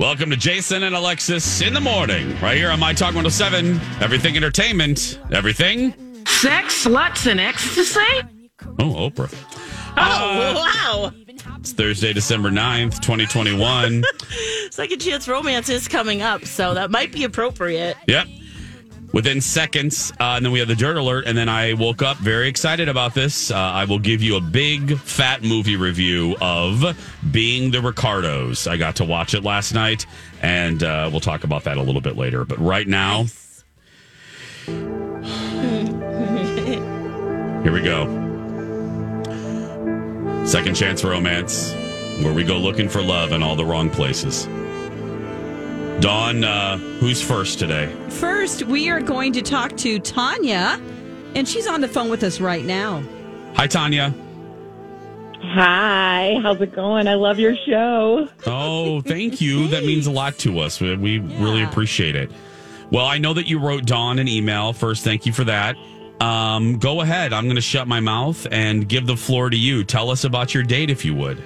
Welcome to Jason and Alexis in the morning, right here on My Talk 107. Everything entertainment, everything. Sex, sluts, and ecstasy? Oh, Oprah. Oh, uh, wow. It's Thursday, December 9th, 2021. Second Chance Romance is coming up, so that might be appropriate. Yep. Within seconds, uh, and then we have the dirt alert, and then I woke up very excited about this. Uh, I will give you a big fat movie review of Being the Ricardos. I got to watch it last night, and uh, we'll talk about that a little bit later. But right now, here we go. Second chance romance, where we go looking for love in all the wrong places. Dawn, uh, who's first today? First, we are going to talk to Tanya, and she's on the phone with us right now. Hi, Tanya. Hi, how's it going? I love your show. Oh, thank you. That means a lot to us. We, we really appreciate it. Well, I know that you wrote Dawn an email. First, thank you for that. Um, go ahead. I'm going to shut my mouth and give the floor to you. Tell us about your date, if you would.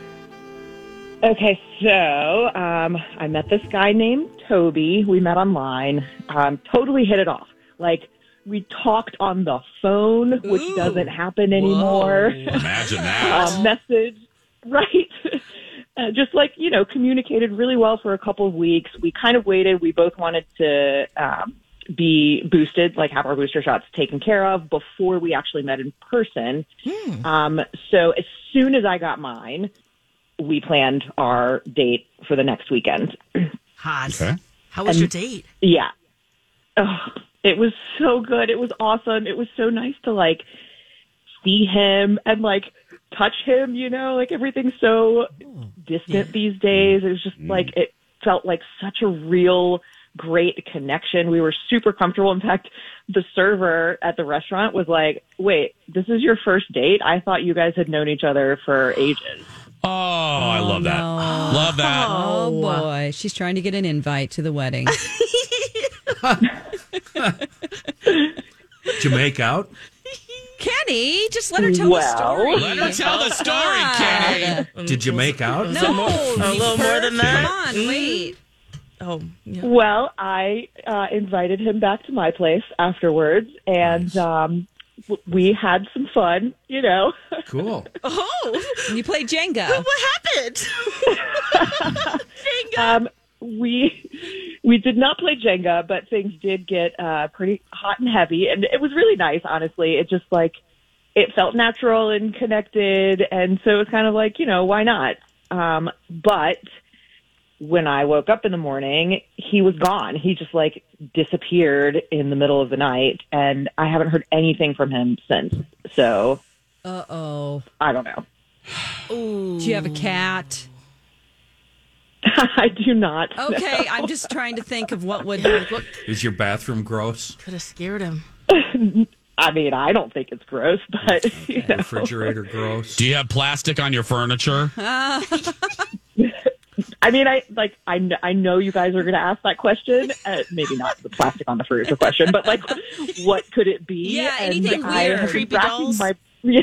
Okay, so um, I met this guy named Toby. We met online. Um, totally hit it off. Like, we talked on the phone, which Ooh. doesn't happen anymore. Imagine that. um, message, right? uh, just like you know, communicated really well for a couple of weeks. We kind of waited. We both wanted to um, be boosted, like have our booster shots taken care of before we actually met in person. Um, so as soon as I got mine, we planned our date for the next weekend. Hot. Okay. How was your date? Yeah. Oh, it was so good. It was awesome. It was so nice to like see him and like touch him, you know, like everything's so distant these days. It was just mm. like it felt like such a real great connection. We were super comfortable. In fact, the server at the restaurant was like, "Wait, this is your first date? I thought you guys had known each other for ages." Oh, I love that. Love that. Oh boy, she's trying to get an invite to the wedding. Did you make out? Kenny, just let her tell Well- the story. Let her tell the story, Kenny. Did you make out? No, a little more than that? Come on, wait. Oh, yeah. Well, I uh, invited him back to my place afterwards, and um, w- we had some fun. You know, Cool. Oh, You played Jenga. what happened? Jenga. um, we we did not play Jenga, but things did get uh, pretty hot and heavy, and it was really nice. Honestly, it just like it felt natural and connected, and so it was kind of like you know why not? Um, but when I woke up in the morning, he was gone. He just like disappeared in the middle of the night, and I haven't heard anything from him since. So Uh oh. I don't know. Ooh. Do you have a cat? I do not. Okay, I'm just trying to think of what would. What, Is your bathroom gross? Could have scared him. I mean, I don't think it's gross, but you know. Refrigerator gross? Do you have plastic on your furniture? I mean, I like I kn- I know you guys are going to ask that question. Uh, maybe not the plastic on the furniture question, but like, what could it be? Yeah, And anything I weird. Creepy dolls? My, yeah.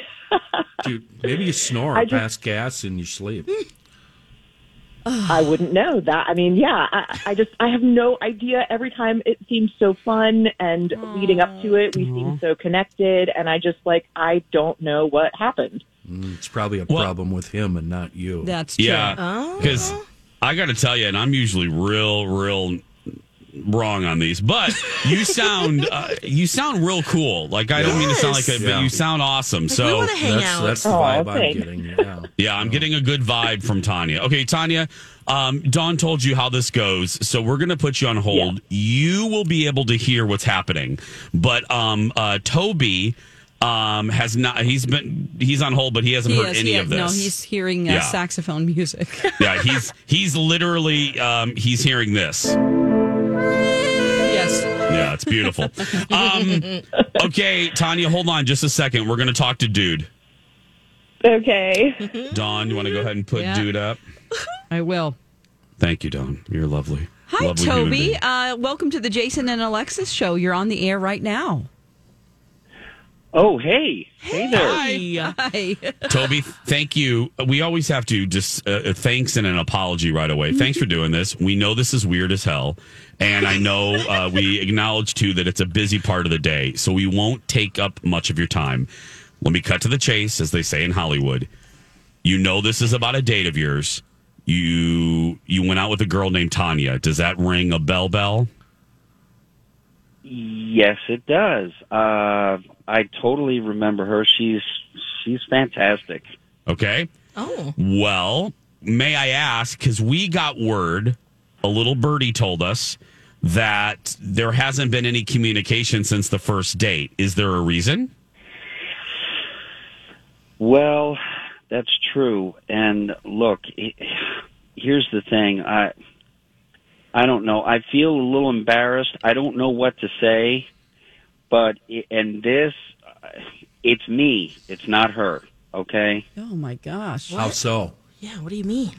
Dude, maybe you snore I or just- pass gas in your sleep. I wouldn't know that. I mean, yeah, I, I just I have no idea. Every time it seems so fun, and leading up to it, we seem so connected, and I just like I don't know what happened. It's probably a Well- problem with him and not you. that's true. Yeah. Because I got to tell you, and I'm usually real, real wrong on these, but you sound uh, you sound real cool. Like I don't mean to sound like it, but you sound awesome. we so want hang that's, out. that's the Oh, vibe I'm getting. Yeah. yeah, I'm getting a good vibe from Tanya. Okay, Tanya. Um, Dawn told you how this goes, so we're going to put you on hold. You will be able to hear what's happening, but um, uh, Toby um, has not. He's been he's on hold, but he hasn't He heard is, any he- of this. No, he's hearing uh, Yeah. saxophone music. yeah, he's he's literally um, he's hearing this. yes. Yeah, it's beautiful. Um, okay, Tanya, hold on just a second. We're going to talk to Dude. Okay. Don, you want to go ahead and put Yeah. Dude up? I will. Thank you, Don. You're lovely. Hi, Lovely Toby. Uh, welcome to the Jason and Alexis show. You're on the air right now. Oh, hey. Hey there. Hi. Toby, thank you. We always have to just uh, uh, thanks and an apology right away. Thanks for doing this. We know this is weird as hell. And I know uh, we acknowledge too that it's a busy part of the day. So we won't take up much of your time. Let me cut to the chase, as they say in Hollywood. You know this is about a date of yours. You you went out with a girl named Tanya. Does that ring a bell bell? Yes, it does. Uh, I totally remember her. She's she's fantastic. Okay. Oh. Well, may I ask, because we got word, a little birdie told us that there hasn't been any communication since the first date. Is there a reason? Well, that's true. And look, here's the thing. I I don't know. I feel a little embarrassed. I don't know what to say. But i- and this, uh, it's me. It's not her. Okay. Oh my gosh. How so? Yeah, what do you mean?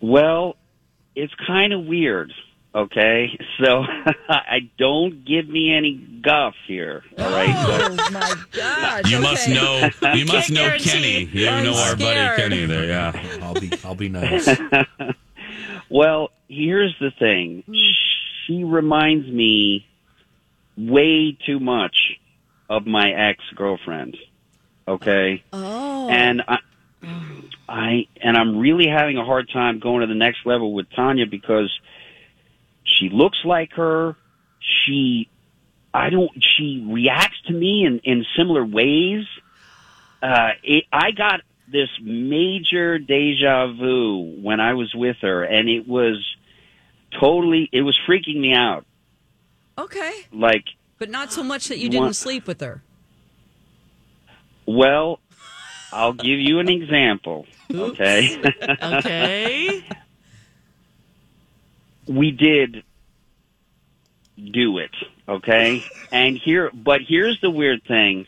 Well, it's kind of weird. Okay, so I don't give me any guff here. All right, but Oh my gosh. You must know. You must know. Kenny. You I'm know our scared. buddy Kenny there. Yeah. I'll be I'll be nice. Well, here's the thing. She reminds me way too much of my ex girlfriend. Okay, Oh. and I, I and I'm really having a hard time going to the next level with Tanya because she looks like her. She, I don't. She reacts to me in in similar ways. Uh, it, I got this major deja vu when I was with her, and it was totally. It was freaking me out. okay. Like, But not so much that you didn't sleep with her. well, I'll give you an example. Okay. Okay. we did do it, okay? And here, but here's the weird thing.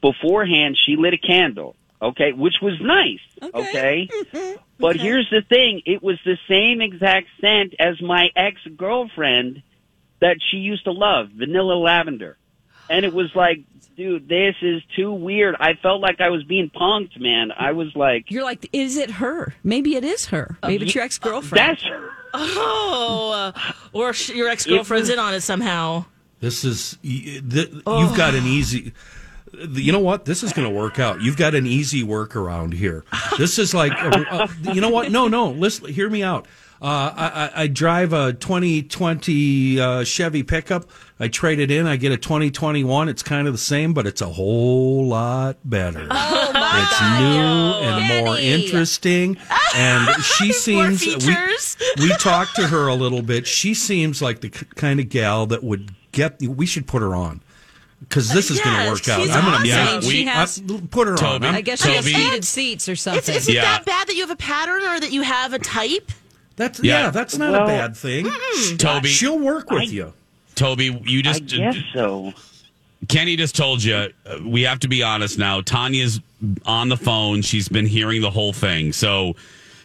Beforehand, she lit a candle, okay, which was nice, okay? But here's the thing. It was the same exact scent as my ex-girlfriend that she used to love, vanilla lavender. And it was like, dude, this is too weird. I felt like I was being punked, man. I was like, You're like, is it her? Maybe it is her. Maybe it's your ex girlfriend. that's her. Oh, uh, or your ex girlfriend's in on it somehow. This is y- th- you've got an easy. You know what? This is going to work out. You've got an easy workaround here. This is like, uh, uh, you know what? No, no. Listen, hear me out. Uh, I, I, I drive a 2020 uh, Chevy pickup. I trade it in. I get a 2021. It's kind of the same, but it's a whole lot better. Oh my it's God. new and more interesting. And she seems we, features. we talked to her a little bit. She seems like the k- kind of gal that would get. We should put her on because this is going to work out. she's I'm going awesome. to Yeah, And we- she has, put her Toby. on. I guess she has heated seats or something. It's, is it Yeah. that bad that you have a pattern or that you have a type? That's Yeah. yeah. That's not Well- a bad thing. Toby, She'll work with I- you. Toby, you I just guess so. Kenny just told you. Uh, we have to be honest now. Tanya's on the phone. She's been hearing the whole thing. So,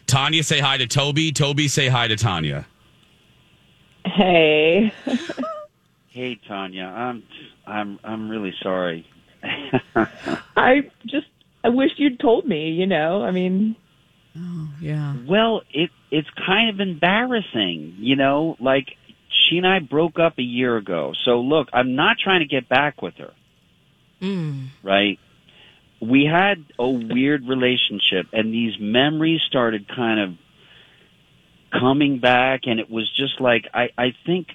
Tanya, say hi to Toby. Toby, say hi to Tanya. Hey. Hey, Tanya. I'm, I'm, I'm really sorry. I just I wish you'd told me, you know. I mean, Oh yeah. Well, it it's kind of embarrassing, you know. Like she and I broke up a year ago. So look, I'm not trying to get back with her. Mm. Right? We had a weird relationship, and these memories started kind of coming back, and it was just like I I think.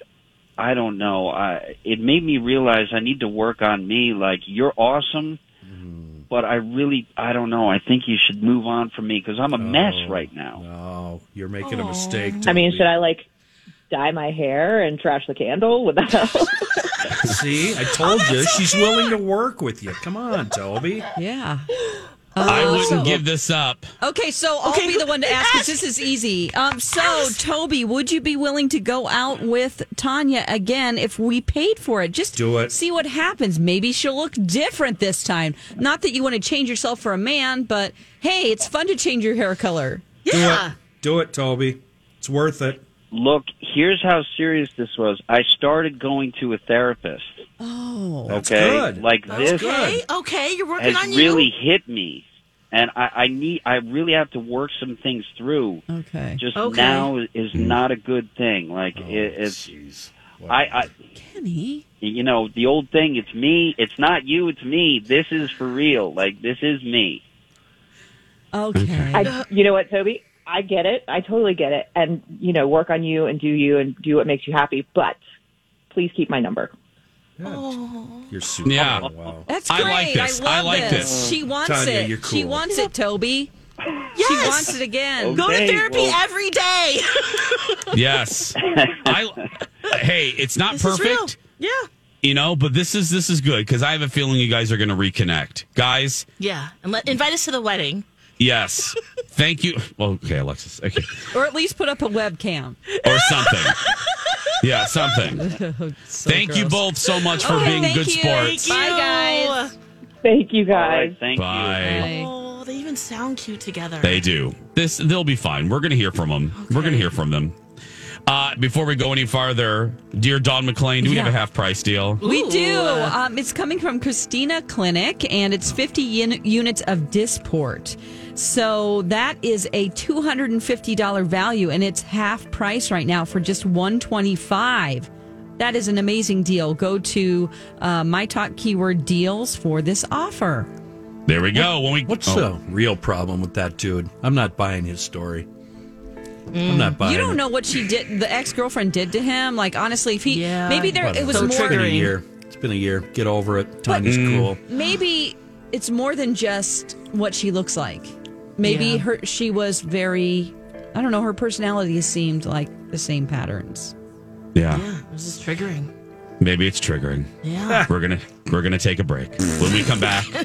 I don't know. I, it made me realize I need to work on me. Like you're awesome, mm. but I really, I don't know. I think you should move on from me because I'm a mess oh, right now. No, you're making a mistake. I mean, should I like dye my hair and trash the candle? Would that help? See, I told you she's willing to work with you. Come on, Toby. Yeah. I Uh, wouldn't so- give this up. Okay, so I'll be the one to ask because this is easy. Um, so Toby, would you be willing to go out with Tanya again if we paid for it? Just Do it. See what happens. Maybe she'll look different this time. Not that you want to change yourself for a man, but hey, it's fun to change your hair color. Yeah. Do it. Do it, Toby. It's worth it. Look, here's how serious this was. I started going to a therapist. Oh, That's okay, good. like That's this Okay, okay, you're working has on really hit me, and I, I need. I really have to work some things through. okay. Just Okay. now is hmm. not a good thing. Like Oh, it, it's. jeez. I, I, Kenny. you know, the old thing. It's me. It's not you. It's me. This is for real. Like this is me. Okay. I, you know what, Toby? I get it. I totally get it. And you know, work on you and do you and do what makes you happy. But please keep my number. You're super. Yeah. Oh, wow. That's I great. like this. love I like this. She wants Tanya, it. you're She wants it, Toby. Yes. She wants it again. Go to therapy well- every day. Yes. I. Hey, it's not This perfect, Yeah. you know, but this is this is good because I have a feeling you guys are going to reconnect, guys. Yeah. And let, invite us to the wedding. Yes. Thank you. Well, okay, Alexis. Okay, Or at least put up a webcam. or something. Yeah, something. So Thank you both so much for Okay, being thank good you. sports. Bye, guys. Thank you guys. right. Thank Bye. Oh, they even sound cute together. They do. This they'll be fine. We're going to hear from them. We're going to hear from them. Uh, before we go any farther, dear Don McClain, do we have a half price deal? We Ooh. do. Um, it's coming from Christina Clinic, and it's 50 un- units of Dysport. So that is a $250 value, and it's half price right now for just 125 That is an amazing deal. Go to uh, my talk keyword deals for this offer. There we go. When we What's oh, the real problem with that dude? I'm not buying his story. I'm not buying. You don't it. know what she did, the ex girlfriend did to him. Like honestly, if he Yeah. maybe there it was So more. It's been a triggering. year. It's been a year. Get over it. Tanya's Mm. cool. maybe it's more than just what she looks like. Maybe Yeah. her she was very I don't know, her personality seemed like the same patterns. yeah, Yeah, this is triggering. maybe it's triggering. Yeah. We're gonna we're gonna take a break. When we come back,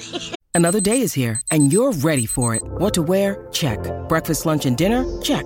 Another day is here, and you're ready for it. What to wear? Check. Breakfast, lunch, and dinner? Check.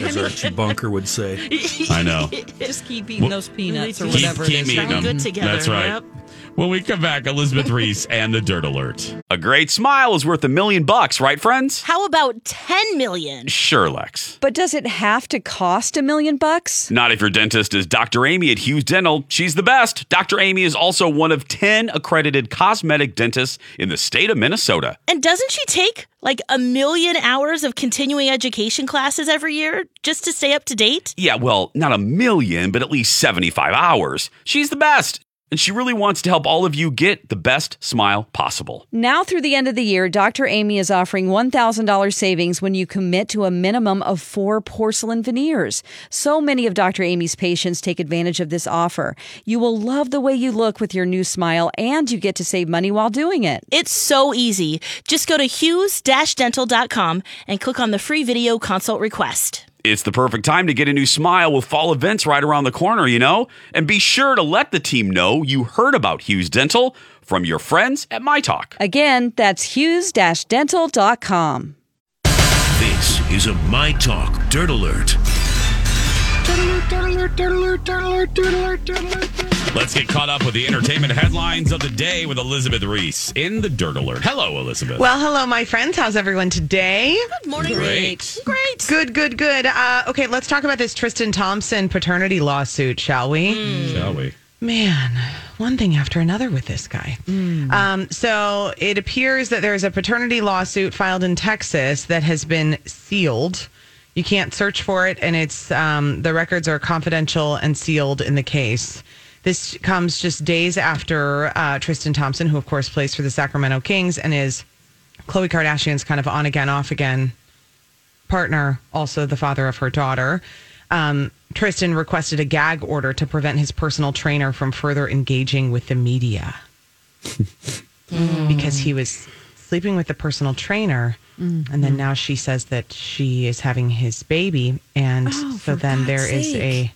As Archie Bunker would say. I know. Just keep eating those peanuts or Keep, whatever keep it is. eating right? them. together, That's right. yep. When we come back, Elizabeth Reese and the Dirt Alert. A great smile is worth a million bucks, right, friends? How about 10 million? Sure, Lex. But does it have to cost a million bucks? Not if your dentist is Dr. Amy at Hughes Dental. She's the best. Dr. Amy is also one of 10 accredited cosmetic dentists in the state of Minnesota. And doesn't she take like a million hours of continuing education classes every year just to stay up to date? Yeah, well, not a million, but at least 75 hours. She's the best. And she really wants to help all of you get the best smile possible. Now through the end of the year, Dr. Amy is offering $1,000 savings when you commit to a minimum of four porcelain veneers. So many of Dr. Amy's patients take advantage of this offer. You will love the way you look with your new smile, and you get to save money while doing it. It's so easy. Just go to hughes-dental.com and click on the free video consult request. It's the perfect time to get a new smile with fall events right around the corner, you know? And be sure to let the team know you heard about Hughes Dental from your friends at My Talk. Again, that's hughes-dental.com. This is a My Talk Dirt Alert. Let's get caught up with the entertainment headlines of the day with Elizabeth Reese in the Dirt Alert. Hello, Elizabeth. Well, hello, my friends. How's everyone today? Good morning. Great. Great. Good, good, good. Uh, okay, let's talk about this Tristan Thompson paternity lawsuit, shall we? Shall we? Man, one thing after another with this guy. Um, so it appears that there's a paternity lawsuit filed in Texas that has been sealed. You can't search for it, and it's um, the records are confidential and sealed in the case. This comes just days after uh, Tristan Thompson, who of course plays for the Sacramento Kings and is Khloe Kardashian's kind of on again, off again partner, also the father of her daughter. Um, Tristan requested a gag order to prevent his personal trainer from further engaging with the media because he was sleeping with the personal trainer. And then now she says that she is having his baby. And Oh, so for then there God's is a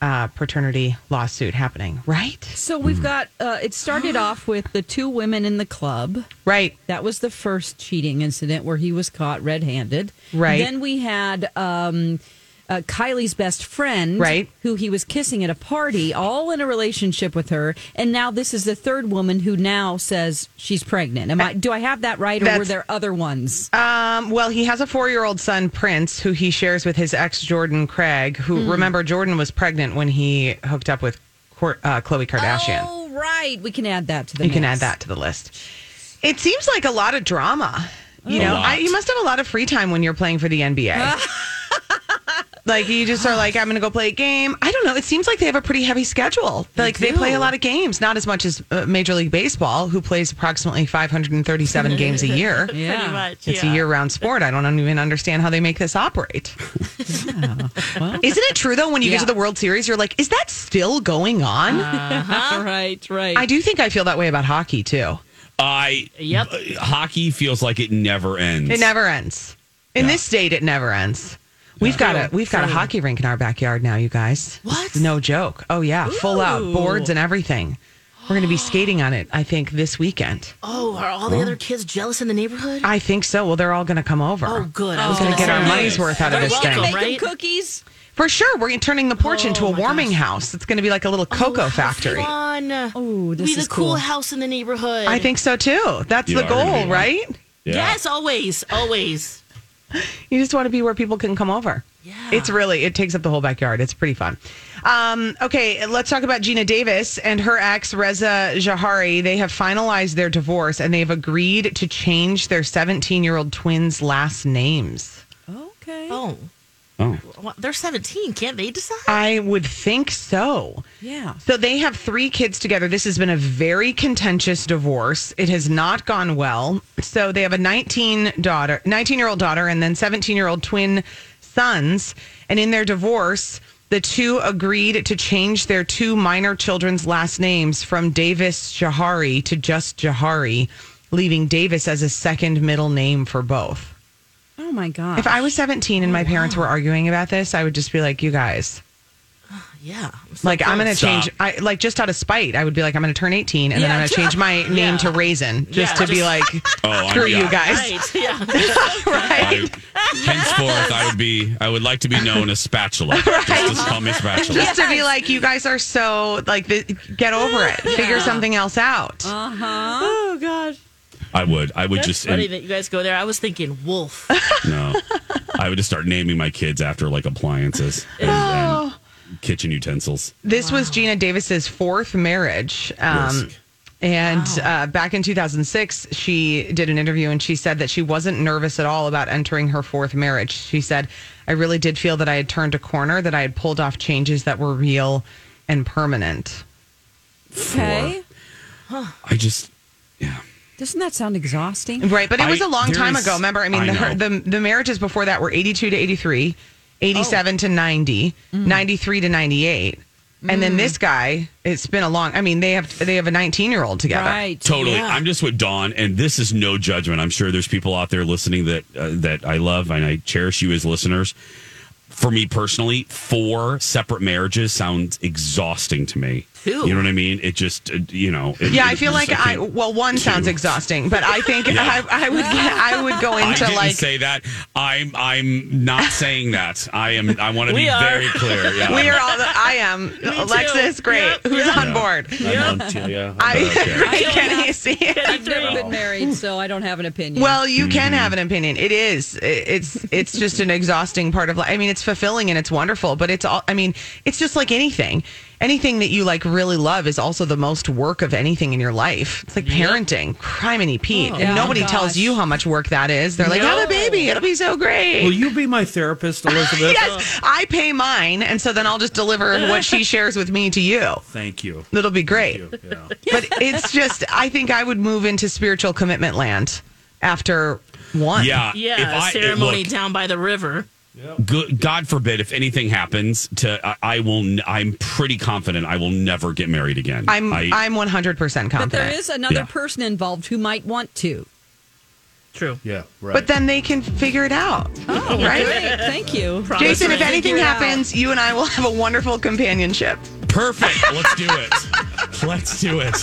uh, paternity lawsuit happening, right? So we've got uh, it started off with the two women in the club. Right. That was the first cheating incident where he was caught red-handed. Right. Then we had um, uh, Kylie's best friend, Right. who he was kissing at a party, all in a relationship with her, and now this is the third woman who now says she's pregnant. Am I? Do I have that right, or were there other ones? Um, well, he has a four year old son, Prince, who he shares with his ex, Jordan Craig, who, remember, Jordan was pregnant when he hooked up with Cour- uh, Kardashian. Oh, right. We can add that to the. you can add that to the list. It seems like a lot of drama. You A know. I, you must have a lot of free time when you're playing for the NBA. like you just are like, I'm going to go play a game. I don't know. It seems like they have a pretty heavy schedule. like they play a lot of games, not as much as uh, Major League Baseball, who plays approximately 537 games a year. Yeah. Pretty much. It's yeah. a year-round sport. I don't even understand how they make this operate. Isn't it true though? When you Yeah. get to the World Series, you're like, is that still going on? right, right. I do think I feel that way about hockey too. I Yep. uh, hockey feels like it never ends. It never ends. In Yeah. this state, it never ends. We've got a we've got a hockey rink in our backyard now, you guys. What? No joke. Oh yeah, full out boards and everything. We're going to be skating on it. I think this weekend. Oh, are all the other kids jealous in the neighborhood? I think so. Well, they're all going to come over. oh, good. I We're was going to get our say. money's worth out of They're this thing. welcome, Make them right? cookies. For sure, we're turning the porch oh into a Oh, warming gosh. house. It's going to be like a little oh, cocoa Oh, how factory. Fun. Oh, this be the is cool cool. house in the neighborhood. I think so too. That's You the goal, right? Yeah. Yes, always, always. You just want to be where people can come over. Yeah. It's really, it takes up the whole backyard. It's pretty fun. Um, okay, let's talk about Geena Davis and her ex, Reza Jarrahy. They have finalized their divorce and they've agreed to change their 17 year old twins' last names. Okay. Oh. Oh. Well, they're 17. Can't they decide? I would think so. Yeah. So they have three kids together. This has been a very contentious divorce. It has not gone well. So they have a 19 daughter, 19 year old daughter, and then 17 year old twin sons. And in their divorce, the two agreed to change their two minor children's last names from Davis Jarrahy to just Jarrahy, leaving Davis as a second middle name for both. Oh my god. If I was 17 and my parents were arguing about this, I would just be like, you guys. Yeah. Like I'm going to Stop. change. I like just out of spite. I would be like, I'm going to turn 18, and then Yeah, I'm going to change my name to Raisin, just Yeah, to be just- like, Oh, I'm- screw you yeah. guys. Right. Yeah. I, henceforth, I would be. I would like to be known as Spatula. Just, just call me Spatula. Just to be like, you guys are so like, th- get over it. Figure something else out. Uh huh. Oh, God. I would. I would That's just. funny that you guys go there. I was thinking wolf. No, I would just start naming my kids after like appliances and, and kitchen utensils. This was Geena Davis's fourth marriage. Um, Risk. and uh, back in 2006, she did an interview and she said that she wasn't nervous at all about entering her fourth marriage. She said, I really did feel that I had turned a corner, that I had pulled off changes that were real and permanent. Okay. I just. Yeah. Doesn't that sound exhausting? Right. But it was I- a long time there's- ago. Remember, I mean, I the, her, the, the marriages before that were 82 to 83, 87 to 90, 93 to 98. And then this guy, it's been a long. I mean, they have they have a 19 year old together. Right. Totally. Yeah. I'm just with Dawn, and this is no judgment. I'm sure there's people out there listening that uh, that I love and I cherish you as listeners. For me personally, four separate marriages sounds exhausting to me. Two. You know what I mean? It just, uh, you know. it- Yeah, I feel like I well, one sounds exhausting, but I think Yeah. I, I would I would go I into didn't like say that. I'm I'm not saying that. I am. I want to be are. very clear. Yeah. we are all. The, I am Alexis. Great. Yep, Who's yep. on board? I'm on to you. I, Okay. can you see it? I've never been married, so I don't have an opinion. Well, you can Mm-hmm. have an opinion. It is. It's it's just an exhausting part of life. I mean, it's fulfilling and it's wonderful, but it's all. I mean, it's just like anything. Anything that you like really love is also the most work of anything in your life. It's like parenting, criminy Pete, Oh, and yeah. nobody Oh, tells you how much work that is. They're like, No. "Have a baby, it'll be so great." Will you be my therapist, Elizabeth? yes, I pay mine, and so then I'll just deliver what she shares with me to you. Thank you. It'll be great. Yeah. But it's just, I think I would move into spiritual commitment land after one. Yeah. Yeah. If I, ceremony look, down by the river. Good, God forbid, if anything happens to, I, I will. I'm pretty confident I will never get married again. I'm I, I'm 100 percent but confident. there is another Yeah. person involved who might want to. True. Yeah, right. But then they can figure it out. Oh, Right? Great. Thank you. Jason, if anything it out. happens, you and I will have a wonderful companionship. Perfect. Let's do it. Let's do it.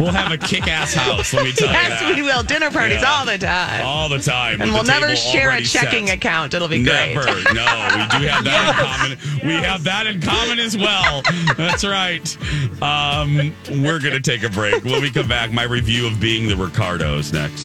We'll have a kick-ass house. Let me tell you Yes, we will. Dinner parties Yeah. all the time. All the time. and we'll never share a checking set. account. It'll be great. Never. No, we do have that in common. We have that in common as well. That's right. Um, we're going to take a break. When we come back, my review of Being the Ricardos next.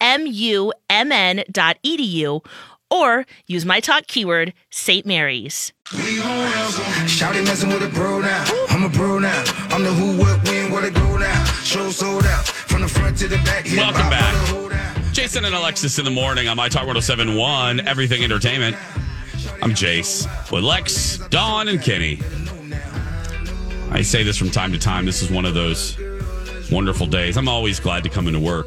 smumn.edu or use my talk keyword, St. Mary's. Shouty messing with a bro now. I'm a bro now. I'm the who, what, when, what it go now. Show sold out. From the front to the back. Welcome back. the whole down. Jason and Alexis in the morning on My Talk 1071, Everything Entertainment. I'm Jace with Lex, Dawn, and Kenny. I say this from time to time. This is one of those wonderful days. I'm always glad to come into work.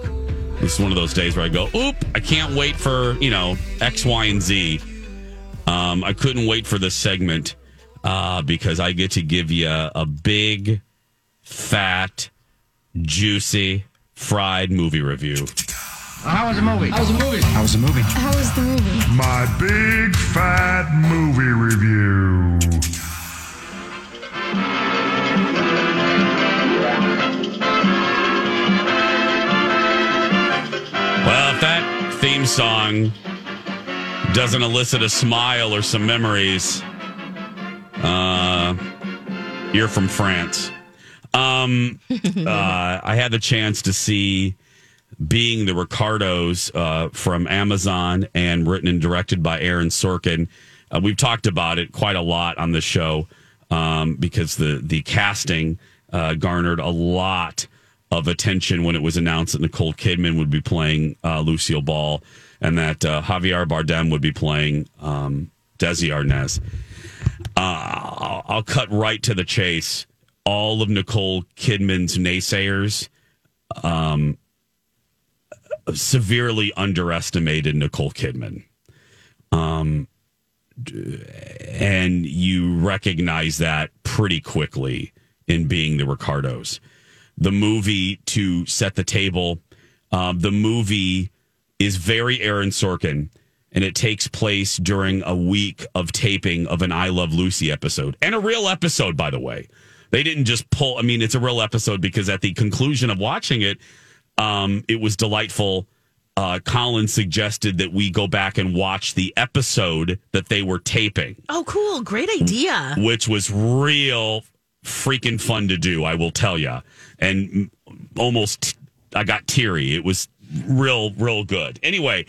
This is one of those days where I go, oop, I can't wait for, you know, X, Y, and Z. Um, I couldn't wait for this segment uh, because I get to give you a, a big, fat, juicy, fried movie review. How was the movie? How was the movie? How was the movie? How was the movie? My big fat movie review. Song doesn't elicit a smile or some memories, uh, you're from France. Um, uh, I had the chance to see Being the Ricardos uh, from Amazon and written and directed by Aaron Sorkin. Uh, we've talked about it quite a lot on the show um, because the the casting uh, garnered a lot of attention when it was announced that Nicole Kidman would be playing uh, Lucille Ball and that uh, Javier Bardem would be playing um, Desi Arnaz. Uh, I'll, cut right to the chase. All of Nicole Kidman's naysayers um, severely underestimated Nicole Kidman. Um, and you recognize that pretty quickly in being the Ricardos. The movie to set the table, um, the movie is very Aaron Sorkin, and it takes place during a week of taping of an I Love Lucy episode, and a real episode, by the way. They didn't just pull. I mean, it's a real episode because at the conclusion of watching it, um, it was delightful. Uh, Colin suggested that we go back and watch the episode that they were taping Oh, cool. Great idea. which was real freaking fun to do. I will tell you, and almost I got teary. It was real, real good. Anyway,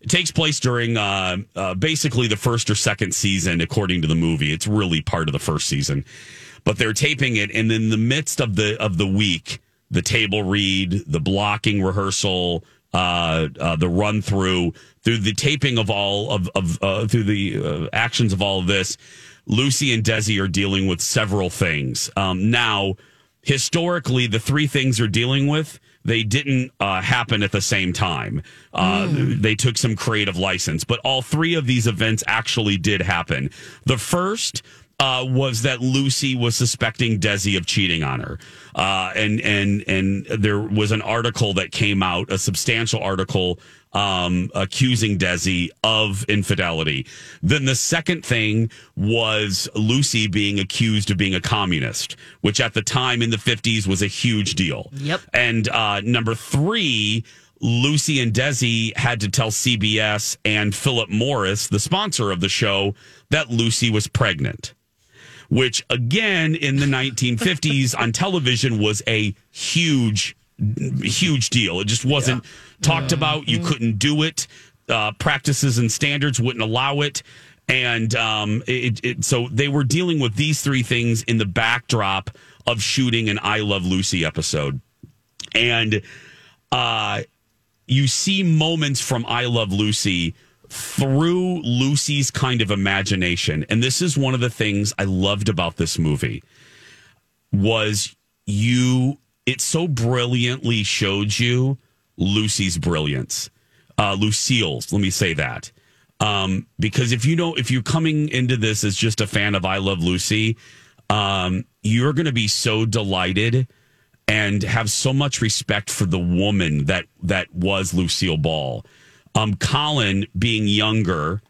it takes place during uh, uh, basically the first or second season, according to the movie. It's really part of the first season, but they're taping it, and in the midst of the of the week, the table read, the blocking rehearsal. Uh, uh, the run through through the taping of all of of uh, through the uh, actions of all of this, Lucy and Desi are dealing with several things. Um, now, historically, the three things they're dealing with they didn't uh, happen at the same time. Uh, They took some creative license, but all three of these events actually did happen. The first. Uh, was that Lucy was suspecting Desi of cheating on her, uh, and and and there was an article that came out, a substantial article um, accusing Desi of infidelity. Then the second thing was Lucy being accused of being a communist, which at the time in the 50s was a huge deal. Yep. And uh, number three, Lucy and Desi had to tell CBS and Philip Morris, the sponsor of the show, that Lucy was pregnant. Which again in the 1950s on television was a huge huge deal. It just wasn't talked about. You couldn't do it. Uh, practices and standards wouldn't allow it. And um, it, it, so they were dealing with these three things in the backdrop of shooting an I Love Lucy episode. And uh, you see moments from I Love Lucy through Lucy's kind of imagination. And this is one of the things I loved about this movie was you it so brilliantly showed you Lucy's brilliance. Uh, Lucille's, let me say that. Um, because if you don't, if you're coming into this as just a fan of I Love Lucy, um, you're going to be so delighted and have so much respect for the woman that that was Lucille Ball. Um, Colin, being younger,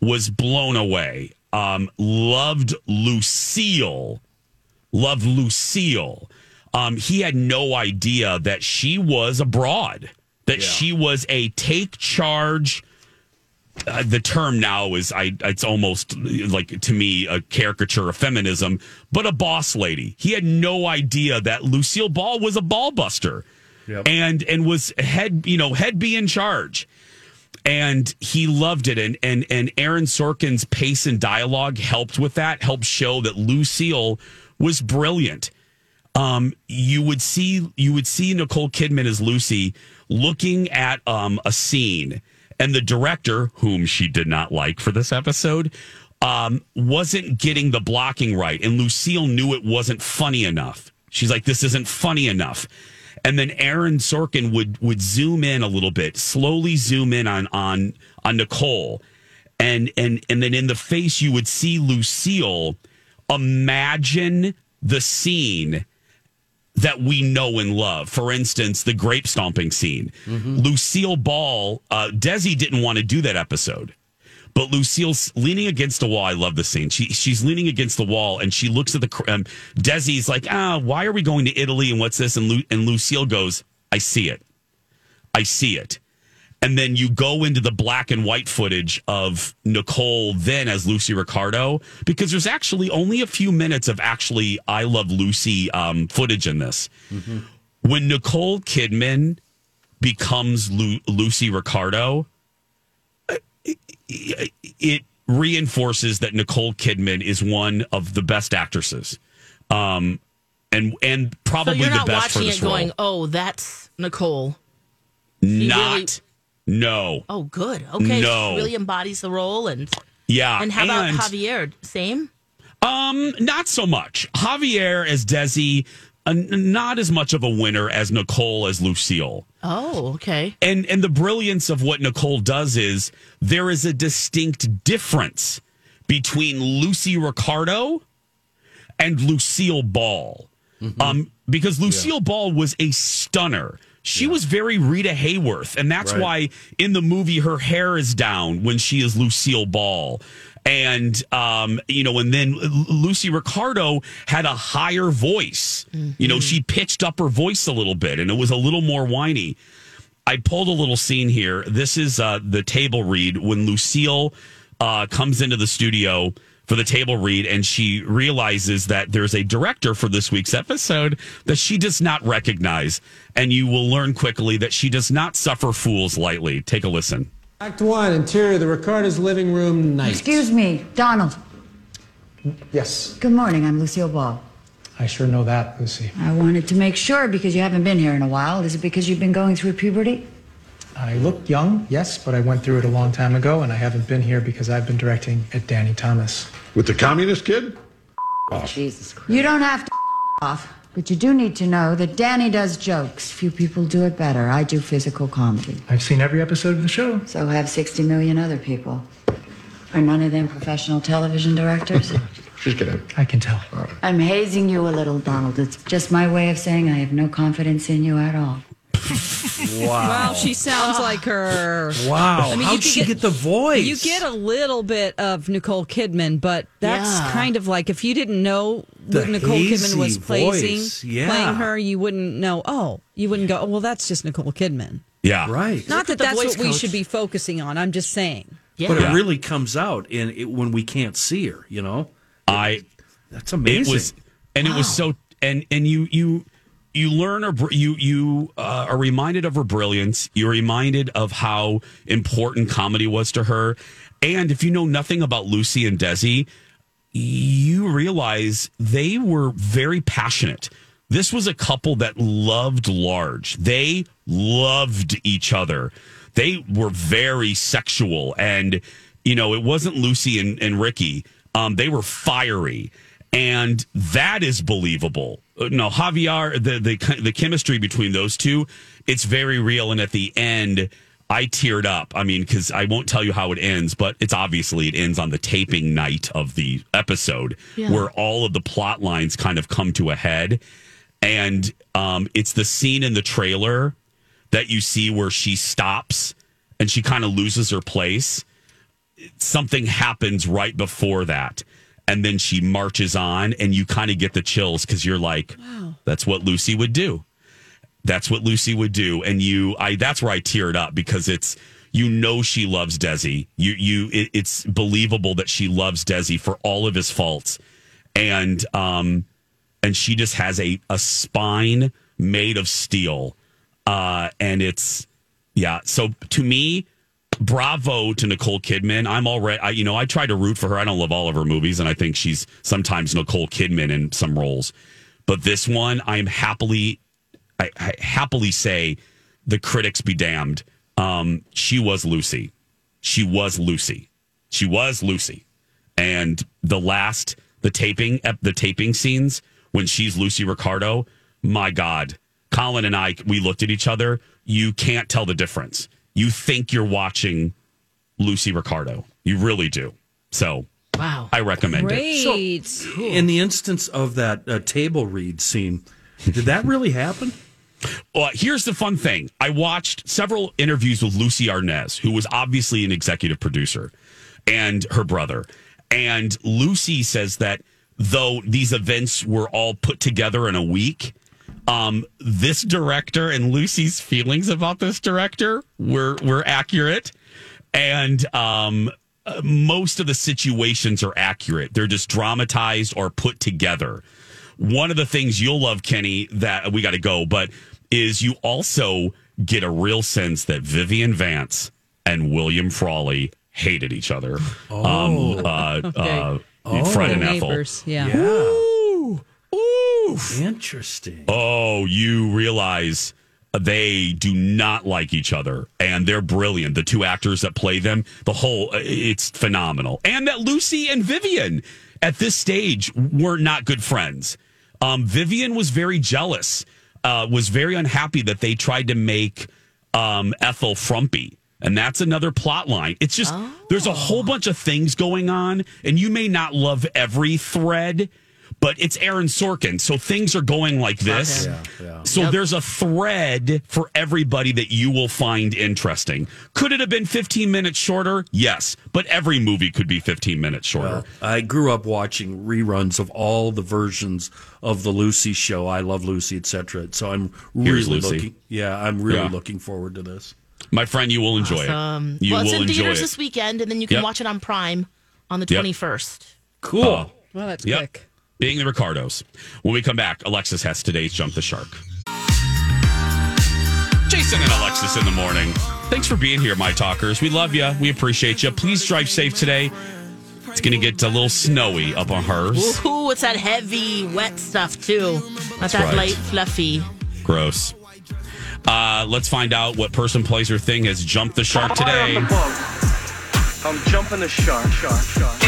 was blown away. Um, loved Lucille, loved Lucille. Um, he had no idea that she was abroad, that she was a take charge. Uh, the term now is I it's almost like to me a caricature of feminism, but a boss lady. He had no idea that Lucille Ball was a ball buster and and was head you know head be in charge. And he loved it, and and and Aaron Sorkin's pace and dialogue helped with that. Helped show that Lucille was brilliant um, you would see you would see Nicole Kidman as Lucy looking at um, a scene, and the director, whom she did not like for this episode, um, wasn't getting the blocking right, and Lucille knew it wasn't funny enough. She's like, "This isn't funny enough." And then Aaron Sorkin would would zoom in a little bit, slowly zoom in on on on Nicole, and and and then in the face you would see Lucille. Imagine the scene that we know and love. For instance, the grape stomping scene. Lucille Ball, uh, Desi didn't want to do that episode. But Lucille's leaning against the wall. I love the scene. She she's leaning against the wall and she looks at the um, Desi's like, ah, why are we going to Italy and what's this? And Lu- and Lucille goes, I see it, I see it. And then you go into the black and white footage of Nicole then as Lucy Ricardo because there's actually only a few minutes of actually I Love Lucy um, footage in this. When Nicole Kidman becomes Lu- Lucy Ricardo, it reinforces that Nicole Kidman is one of the best actresses, um, and and So probably you're the best for watching this it going, role. oh, that's Nicole. Not really- no. Oh, good. Okay. No. She really embodies the role. And Yeah, and how about and- Javier? Same? Um, not so much. Javier as Desi, n- not as much of a winner as Nicole as Lucille. Oh, okay. And and the brilliance of what Nicole does is there is a distinct difference between Lucy Ricardo and Lucille Ball. Um, because Lucille Ball was a stunner. She was very Rita Hayworth, and that's Right. why in the movie her hair is down when she is Lucille Ball. And um, you know, and then Lucy Ricardo had a higher voice. You know, she pitched up her voice a little bit, and it was a little more whiny. I pulled a little scene here. This is uh, the table read when Lucille uh, comes into the studio for the table read, and she realizes that there's a director for this week's episode that she does not recognize. And you will learn quickly that she does not suffer fools lightly. Take a listen. Act one, interior, the Ricardo's living room, night. Excuse me, Donald. Yes, Good morning. I'm Lucille Ball. I sure know that, Lucy. I wanted to make sure because you haven't been here in a while. Is it because you've been going through puberty? I look young, yes, but I went through it a long time ago, and I haven't been here because I've been directing at Danny Thomas. With the communist kid? Jesus Christ. You don't have to off, but you do need to know that Danny does jokes. Few people do it better. I do physical comedy. I've seen every episode of the show. So have 60 million other people. Are none of them professional television directors? She's kidding. I can tell. I'm hazing you a little, Donald. It's just my way of saying I have no confidence in you at all. Wow, Wow, she sounds like her. Wow, I mean, how'd you she get- get the voice? You get a little bit of Nicole Kidman, but that's Yeah. kind of like if you didn't know The what Nicole Kidman was hazy placing, yeah. playing her, you wouldn't know. Oh, you wouldn't go. Oh, well, that's just Nicole Kidman. Yeah, right. Not Look that that's voice what we should be focusing on. I'm just saying. But it really comes out in it, when we can't see her. You know, I that's amazing. It was, and it was so, and and you you you learn or you you uh, are reminded of her brilliance. You're reminded of how important comedy was to her, and if you know nothing about Lucy and Desi, you realize they were very passionate. This was a couple that loved large. They loved each other. They were very sexual. And, you know, it wasn't Lucy and, and Ricky. Um, they were fiery. And that is believable. Uh, No, Javier, the, the, the chemistry between those two, it's very real. And at the end, I teared up. I mean, because I won't tell you how it ends, but it's obviously it ends on the taping night of the episode Yeah. where all of the plot lines kind of come to a head. And um, it's the scene in the trailer that you see where she stops and she kind of loses her place. Something happens right before that. And then she marches on, and you kind of get the chills because you're like, wow. that's what Lucy would do that's what Lucy would do. And you, I, that's where I teared up because it's, you know, she loves Desi. You, you, it, it's believable that she loves Desi for all of his faults. And, um, and she just has a, a spine made of steel. Uh, and it's, yeah. So to me, bravo to Nicole Kidman. I'm already, I, you know, I try to root for her. I don't love all of her movies, and I think she's sometimes Nicole Kidman in some roles. But this one, I'm happily, I, I happily say, the critics be damned. Um, she was Lucy. She was Lucy. She was Lucy. And the last, the taping, the taping scenes when she's Lucy Ricardo, my God, Colin and I, we looked at each other. You can't tell the difference. You think you're watching Lucy Ricardo. You really do. So Wow. I recommend it. So, in the instance of that uh, table read scene, did that really happen? Well, here's the fun thing. I watched several interviews with Lucie Arnaz, who was obviously an executive producer, and her brother. And Lucy says that though these events were all put together in a week, um, this director and Lucy's feelings about this director were were accurate, and um, uh, most of the situations are accurate. They're just dramatized or put together. One of the things you'll love, Kenny, that we got to go, but is you also get a real sense that Vivian Vance and William Frawley hated each other. Oh. uh, Okay. uh, Oh. Fred and Ethel. neighbors, yeah. Ooh, oof. Interesting. Oh, you realize they do not like each other and they're brilliant. The two actors that play them, the whole, it's phenomenal. And that Lucy and Vivian at this stage were not good friends. Um, Vivian was very jealous, uh, was very unhappy that they tried to make um, Ethel frumpy. And that's another plot line. It's just, there's a whole bunch of things going on, and you may not love every thread, but it's Aaron Sorkin. So things are going like this. Yeah, yeah. So Yep. there's a thread for everybody that you will find interesting. Could it have been 15 minutes shorter? Yes, but every movie could be 15 minutes shorter. Well, I grew up watching reruns of all the versions of the Lucy show. I love Lucy, etc. So I'm Here's really Lucy. looking. Yeah, I'm really Yeah. looking forward to this. My friend, you will enjoy Um, it. You well, it's will in enjoy theaters it. this weekend, and then you can Yep. watch it on Prime on the Yep. 21st. Cool. Uh, Well, that's Yep. quick. Being the Ricardos. When we come back, Alexis has today's Jump the Shark. Jason and Alexis in the morning. Thanks for being here, my talkers. We love you. We appreciate you. Please drive safe today. It's going to get a little snowy up on hers. Ooh, it's that heavy, wet stuff too. Not that right. light, fluffy. Gross. Uh, let's find out what person, place, or thing has jumped the shark today. I'm jumping the shark, shark, shark.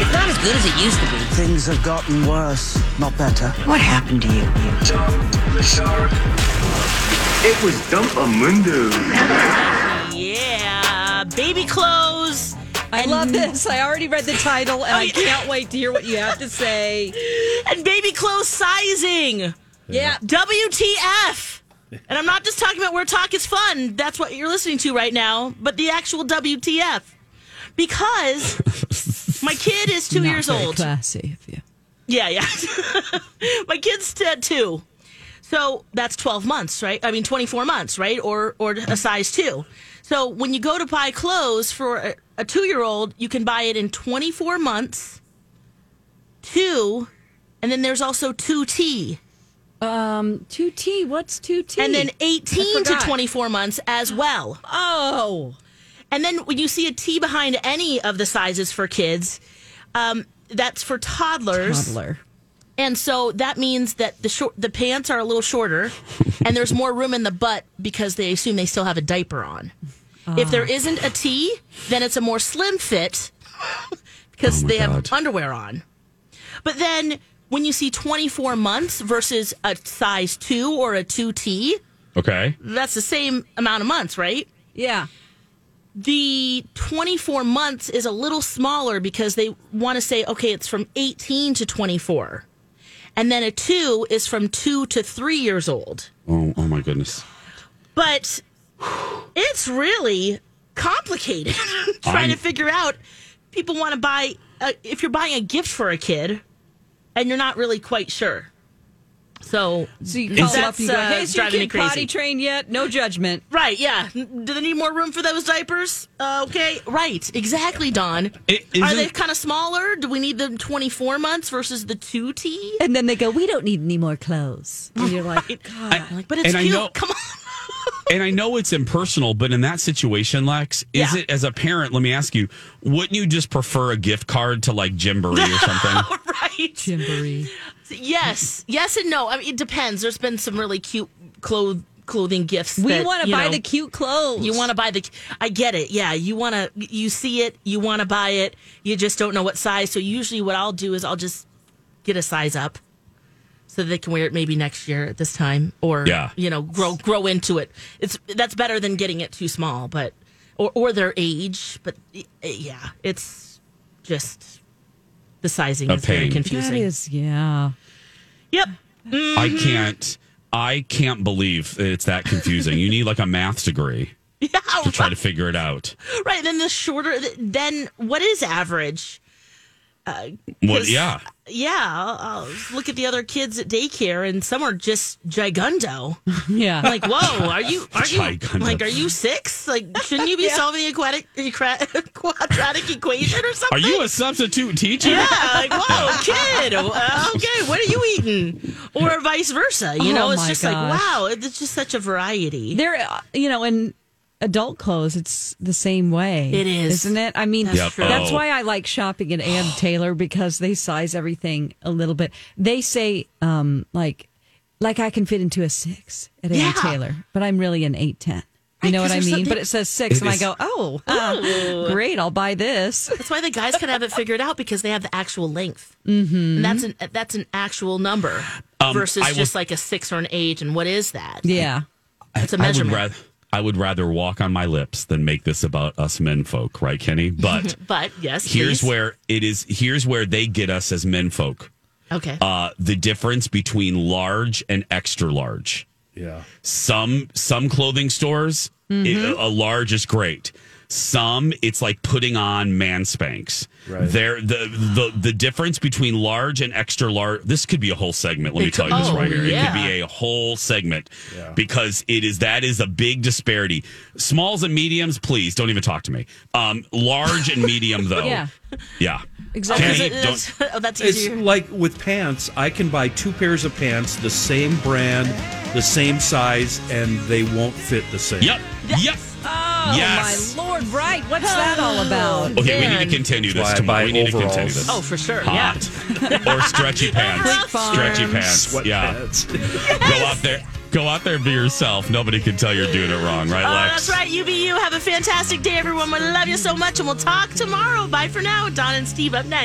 It's not as good as it used to be. Things have gotten worse, not better. What happened to you? Jump the shark. It was Dumpamundo. Yeah, baby clothes. I love this. I already read the title, and I oh, can't wait to hear what you have to say. And baby clothes sizing. Yeah. WTF. And I'm not just talking about where talk is fun. That's what you're listening to right now, but the actual WTF. Because my kid is two Not years very old. Classy of you. Yeah, yeah. my kid's t- two. So that's 12 months, right? I mean, 24 months, right? Or or a size two. So when you go to buy clothes for a, a two year old, you can buy it in 24 months, two, and then there's also 2T. Um, 2T. What's 2T? And then 18 to 24 months as well. Oh. And then when you see a T behind any of the sizes for kids, um, that's for toddlers. Toddler. And so that means that the short, the pants are a little shorter, and there's more room in the butt because they assume they still have a diaper on. If there isn't a T, then it's a more slim fit because Oh my they have underwear on. But then when you see 24 months versus a size two or a 2T, Okay. that's the same amount of months, right? Yeah. The 24 months is a little smaller because they want to say, okay, it's from 18 to 24. And then a two is from two to three years old. Oh, oh my goodness. But it's really complicated trying I'm- to figure out. People want to buy, uh, if you're buying a gift for a kid and you're not really quite sure. So, So you call them up that's, and go, uh, hey, so your driving me kid potty trained yet? No judgment. Right, yeah. Do they need more room for those diapers? Uh, okay, right. Exactly, Don. It Are they kind of smaller? Do we need them 24 months versus the 2T? And then they go, we don't need any more clothes. And you're like, God. like, but it's cute. know- Come on. And I know it's impersonal, but in that situation, Lex, is Yeah. it as a parent? Let me ask you: Wouldn't you just prefer a gift card to like Gymboree or something? right. Gymboree. Yes. Yes and no. I mean, it depends. There's been some really cute cloth clothing gifts. We want to buy know, the cute clothes. You want to buy the. I get it. Yeah, you want to. You see it. You want to buy it. You just don't know what size. So usually, what I'll do is I'll just get a size up, so they can wear it maybe next year at this time, or Yeah. you know, grow grow into it. It's that's better than getting it too small. But or or their age. But eh, yeah, it's just the sizing A is very confusing. That is, yeah. Yep. I can't. I can't believe it's that confusing. you need like a math degree yeah, to try to figure it out. Right. Then the shorter, then what is average? Uh, What? 'cause- Yeah. Yeah. I'll, I'll look at the other kids at daycare, and some are just gigundo. Yeah. I'm like, whoa, are you? Are you Gigundo. like? Are you six? Like, shouldn't you be Yeah. solving the aquatic, quadratic equation or something? Are you a substitute teacher? Yeah, like whoa, kid. Okay, what are you eating? Or vice versa. You know, Oh, it's just gosh. like wow, it's just such a variety. There, uh, you know, in adult clothes, it's the same way. It is. isn't it? I mean, That's Yep. true. that's Oh. why I like shopping at Ann Taylor because they size everything a little bit. They say, um, like, like I can fit into a six at Yeah. Ann Taylor, but I'm really an eight ten. You know what I mean? something- But it says six, It and I go, oh, ah, great, I'll buy this. That's why the guys can have it figured out because they have the actual length. Mm-hmm. And that's an that's an actual number Um, versus I will- just like a six or an eight. And what is that? Yeah. It's a I would measurement. Rather. I would rather walk on my lips than make this about us men folk, right, Kenny? But But yes, here's please. where it is. Here's where they get us as men folk. Okay. Uh, the difference between large and extra large. Yeah. Some some clothing stores, it- a large is great. Some it's like putting on man Spanx. Right. There the the the difference between large and extra large. This could be a whole segment. Let me tell you this could- right oh, here. It could be a whole segment Yeah. because it is that is a big disparity. Smalls and mediums, please don't even talk to me. Um, large and medium though. Yeah. Yeah. Exactly. Kenny, Is it- don't- oh, that's It's easier. like with pants, I can buy two pairs of pants, the same brand, the same size, and they won't fit the same. Yep. Yep. Oh Yes. my lord! Right? What's that all about? Okay, we need to continue this. why I tomorrow. buy We need to overalls. continue this. Oh, for sure. Hot. or stretchy pants. Stretchy pants. Yeah. Sweatpants. Go out there. Go out there and be yourself. Nobody can tell you're doing it wrong, right, Oh, Lex? that's right. You be you. Have a fantastic day, everyone. We love you so much, and we'll talk tomorrow. Bye for now. Don and Steve up next.